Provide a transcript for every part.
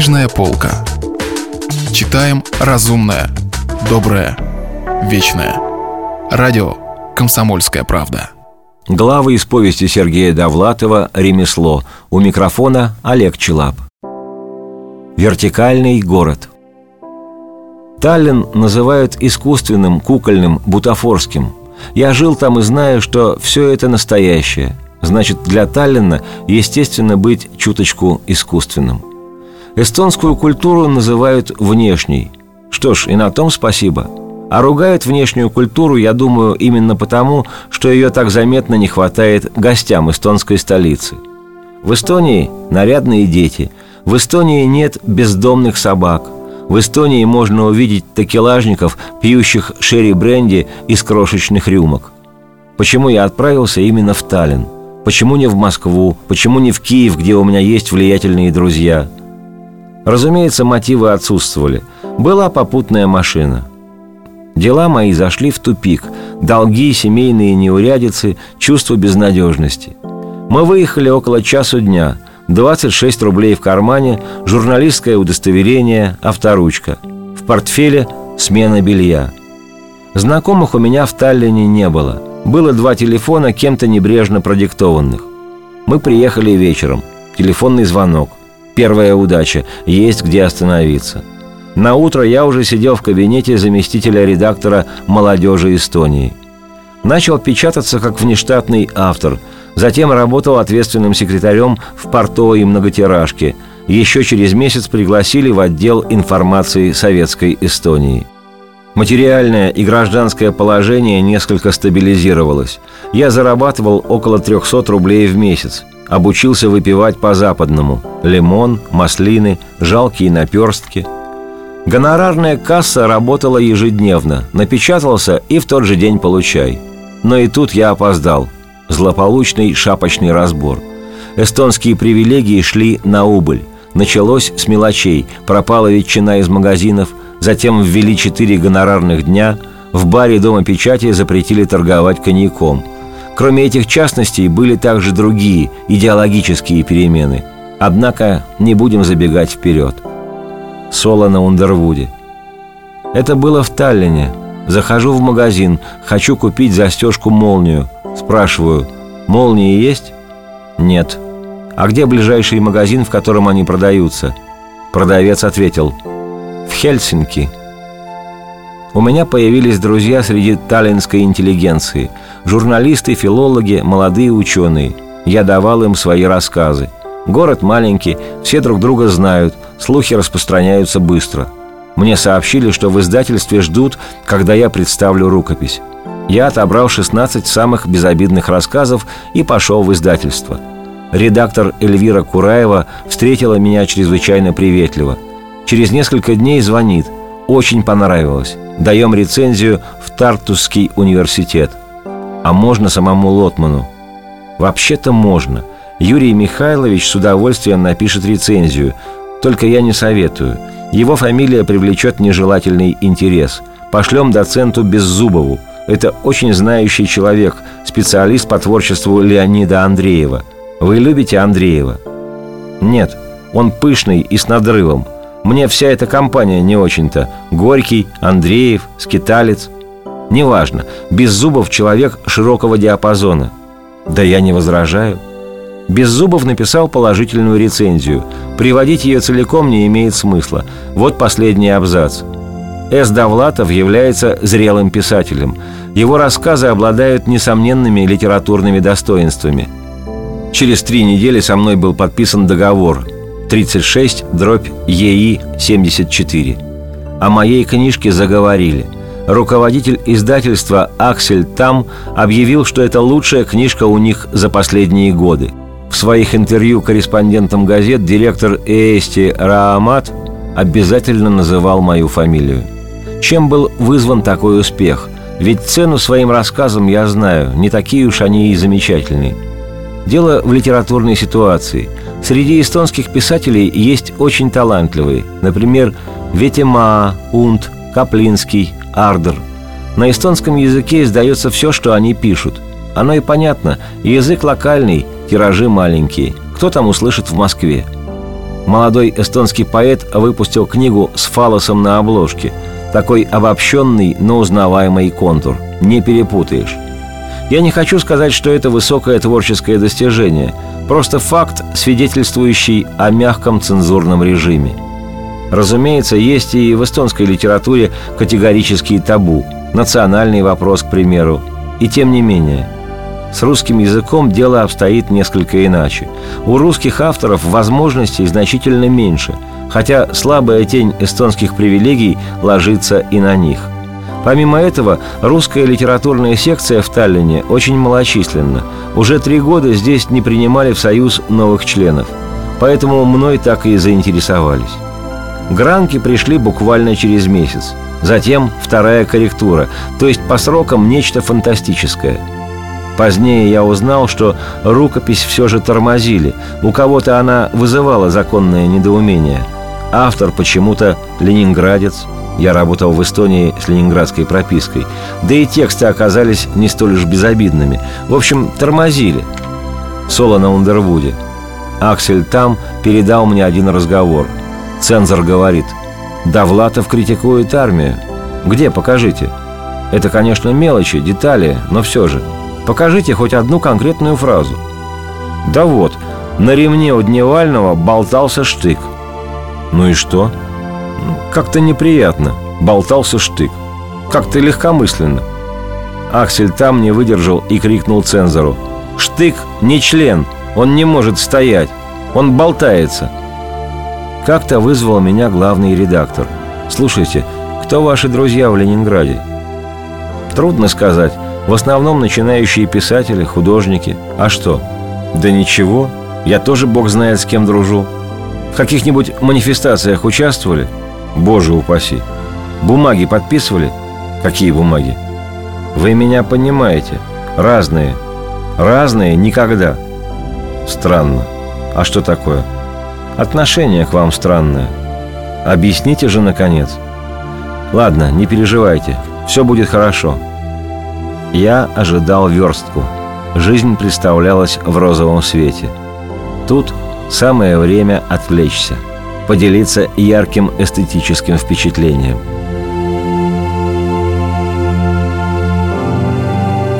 Книжная полка. Читаем разумное, доброе, вечное. Радио «Комсомольская правда». Главы из повести Сергея Довлатова «Ремесло». У микрофона Олег Челап. Вертикальный город. Таллин называют искусственным, кукольным, бутафорским. Я жил там и знаю, что все это настоящее. Значит, для Таллина естественно быть чуточку искусственным. Эстонскую культуру называют внешней. Что ж, и на том спасибо. А ругают внешнюю культуру, я думаю, именно потому, что ее так заметно не хватает гостям эстонской столицы. В Эстонии нарядные дети. В Эстонии нет бездомных собак. В Эстонии можно увидеть такелажников, пьющих шерри-бренди из крошечных рюмок. Почему я отправился именно в Таллин? Почему не в Москву? Почему не в Киев, где у меня есть влиятельные друзья? Разумеется, мотивы отсутствовали. Была попутная машина. Дела мои зашли в тупик. Долги, семейные неурядицы, чувство безнадежности. Мы выехали около часу дня. 26 рублей в кармане, журналистское удостоверение, авторучка. В портфеле смена белья. Знакомых у меня в Таллине не было. Было два телефона, кем-то небрежно продиктованных. Мы приехали вечером. Телефонный звонок. Первая удача. Есть где остановиться. На утро я уже сидел в кабинете заместителя редактора «Молодежи Эстонии». Начал печататься как внештатный автор. Затем работал ответственным секретарем в портовой многотиражке. Еще через месяц пригласили в отдел информации Советской Эстонии. Материальное и гражданское положение несколько стабилизировалось. Я зарабатывал около 300 рублей в месяц – обучился выпивать по-западному – лимон, маслины, жалкие наперстки. Гонорарная касса работала ежедневно, напечатался и в тот же день получай. Но и тут я опоздал. Злополучный шапочный разбор. Эстонские привилегии шли на убыль. Началось с мелочей, пропала ветчина из магазинов, затем ввели четыре гонорарных дня, в баре Дома печати запретили торговать коньяком – Кроме этих частностей были также другие идеологические перемены. Однако не будем забегать вперед. Соло на Ундервуде. Это было в Таллине. Захожу в магазин, хочу купить застежку-молнию. Спрашиваю, молнии есть? Нет. А где ближайший магазин, в котором они продаются? Продавец ответил, в Хельсинки – у меня появились друзья среди таллинской интеллигенции. Журналисты, филологи, молодые ученые. Я давал им свои рассказы. Город маленький, все друг друга знают, слухи распространяются быстро. Мне сообщили, что в издательстве ждут, когда я представлю рукопись. Я отобрал 16 самых безобидных рассказов и пошел в издательство. Редактор Эльвира Кураева встретила меня чрезвычайно приветливо. Через несколько дней звонит. Очень понравилось даем рецензию в Тартусский университет. А можно самому Лотману? Вообще-то можно. Юрий Михайлович с удовольствием напишет рецензию. Только я не советую. Его фамилия привлечет нежелательный интерес. Пошлем доценту Беззубову. Это очень знающий человек, специалист по творчеству Леонида Андреева. Вы любите Андреева? Нет, он пышный и с надрывом – мне вся эта компания не очень-то. Горький, Андреев, Скиталец. Неважно, Беззубов человек широкого диапазона. Да я не возражаю. Беззубов написал положительную рецензию. Приводить ее целиком не имеет смысла. Вот последний абзац. С. Довлатов является зрелым писателем. Его рассказы обладают несомненными литературными достоинствами. Через три недели со мной был подписан договор – 36, дробь ЕИ 74. О моей книжке заговорили. Руководитель издательства Аксель Там объявил, что это лучшая книжка у них за последние годы. В своих интервью корреспондентам газет директор Эсти Раамат обязательно называл мою фамилию. Чем был вызван такой успех? Ведь цену своим рассказам я знаю, не такие уж они и замечательные. Дело в литературной ситуации – Среди эстонских писателей есть очень талантливые, например, Ветема, Унт, Каплинский, Ардер. На эстонском языке издается все, что они пишут. Оно и понятно, язык локальный, тиражи маленькие. Кто там услышит в Москве? молодой эстонский поэт выпустил книгу с фалосом на обложке. Такой обобщенный, но узнаваемый контур. Не перепутаешь. Я не хочу сказать, что это высокое творческое достижение. Просто факт, свидетельствующий о мягком цензурном режиме. Разумеется, есть и в эстонской литературе категорические табу. Национальный вопрос, к примеру. И тем не менее – с русским языком дело обстоит несколько иначе. У русских авторов возможностей значительно меньше, хотя слабая тень эстонских привилегий ложится и на них. Помимо этого, русская литературная секция в Таллине очень малочисленна. Уже три года здесь не принимали в союз новых членов. Поэтому мной так и заинтересовались. Гранки пришли буквально через месяц. Затем вторая корректура, то есть по срокам нечто фантастическое – Позднее я узнал, что рукопись все же тормозили. У кого-то она вызывала законное недоумение. Автор почему-то ленинградец. Я работал в Эстонии с ленинградской пропиской. Да и тексты оказались не столь уж безобидными. В общем, тормозили. Соло на Ундервуде. Аксель там передал мне один разговор. Цензор говорит, Довлатов критикует армию. Где, покажите. Это, конечно, мелочи, детали, но все же – Покажите хоть одну конкретную фразу. Да вот, на ремне у Дневального болтался штык. Ну и что? Как-то неприятно. Болтался штык. Как-то легкомысленно. Аксель там не выдержал и крикнул цензору. «Штык не член, он не может стоять, он болтается». Как-то вызвал меня главный редактор. «Слушайте, кто ваши друзья в Ленинграде?» Трудно сказать. В основном начинающие писатели, художники. А что? Да ничего. Я тоже бог знает с кем дружу. В каких-нибудь манифестациях участвовали? Боже упаси. Бумаги подписывали? Какие бумаги? Вы меня понимаете. Разные. Разные никогда. Странно. А что такое? Отношение к вам странное. Объясните же, наконец. Ладно, не переживайте. Все будет хорошо. Я ожидал верстку. Жизнь представлялась в розовом свете. Тут самое время отвлечься, поделиться ярким эстетическим впечатлением.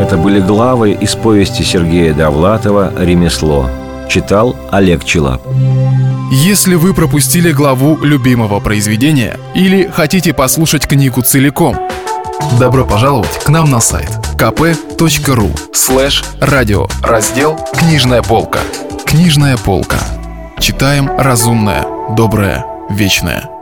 Это были главы из повести Сергея Довлатова «Ремесло». Читал Олег Челап. Если вы пропустили главу любимого произведения или хотите послушать книгу целиком, добро пожаловать к нам на сайт – kp.ru слэш радио раздел «Книжная полка». Книжная полка. Читаем разумное, доброе, вечное.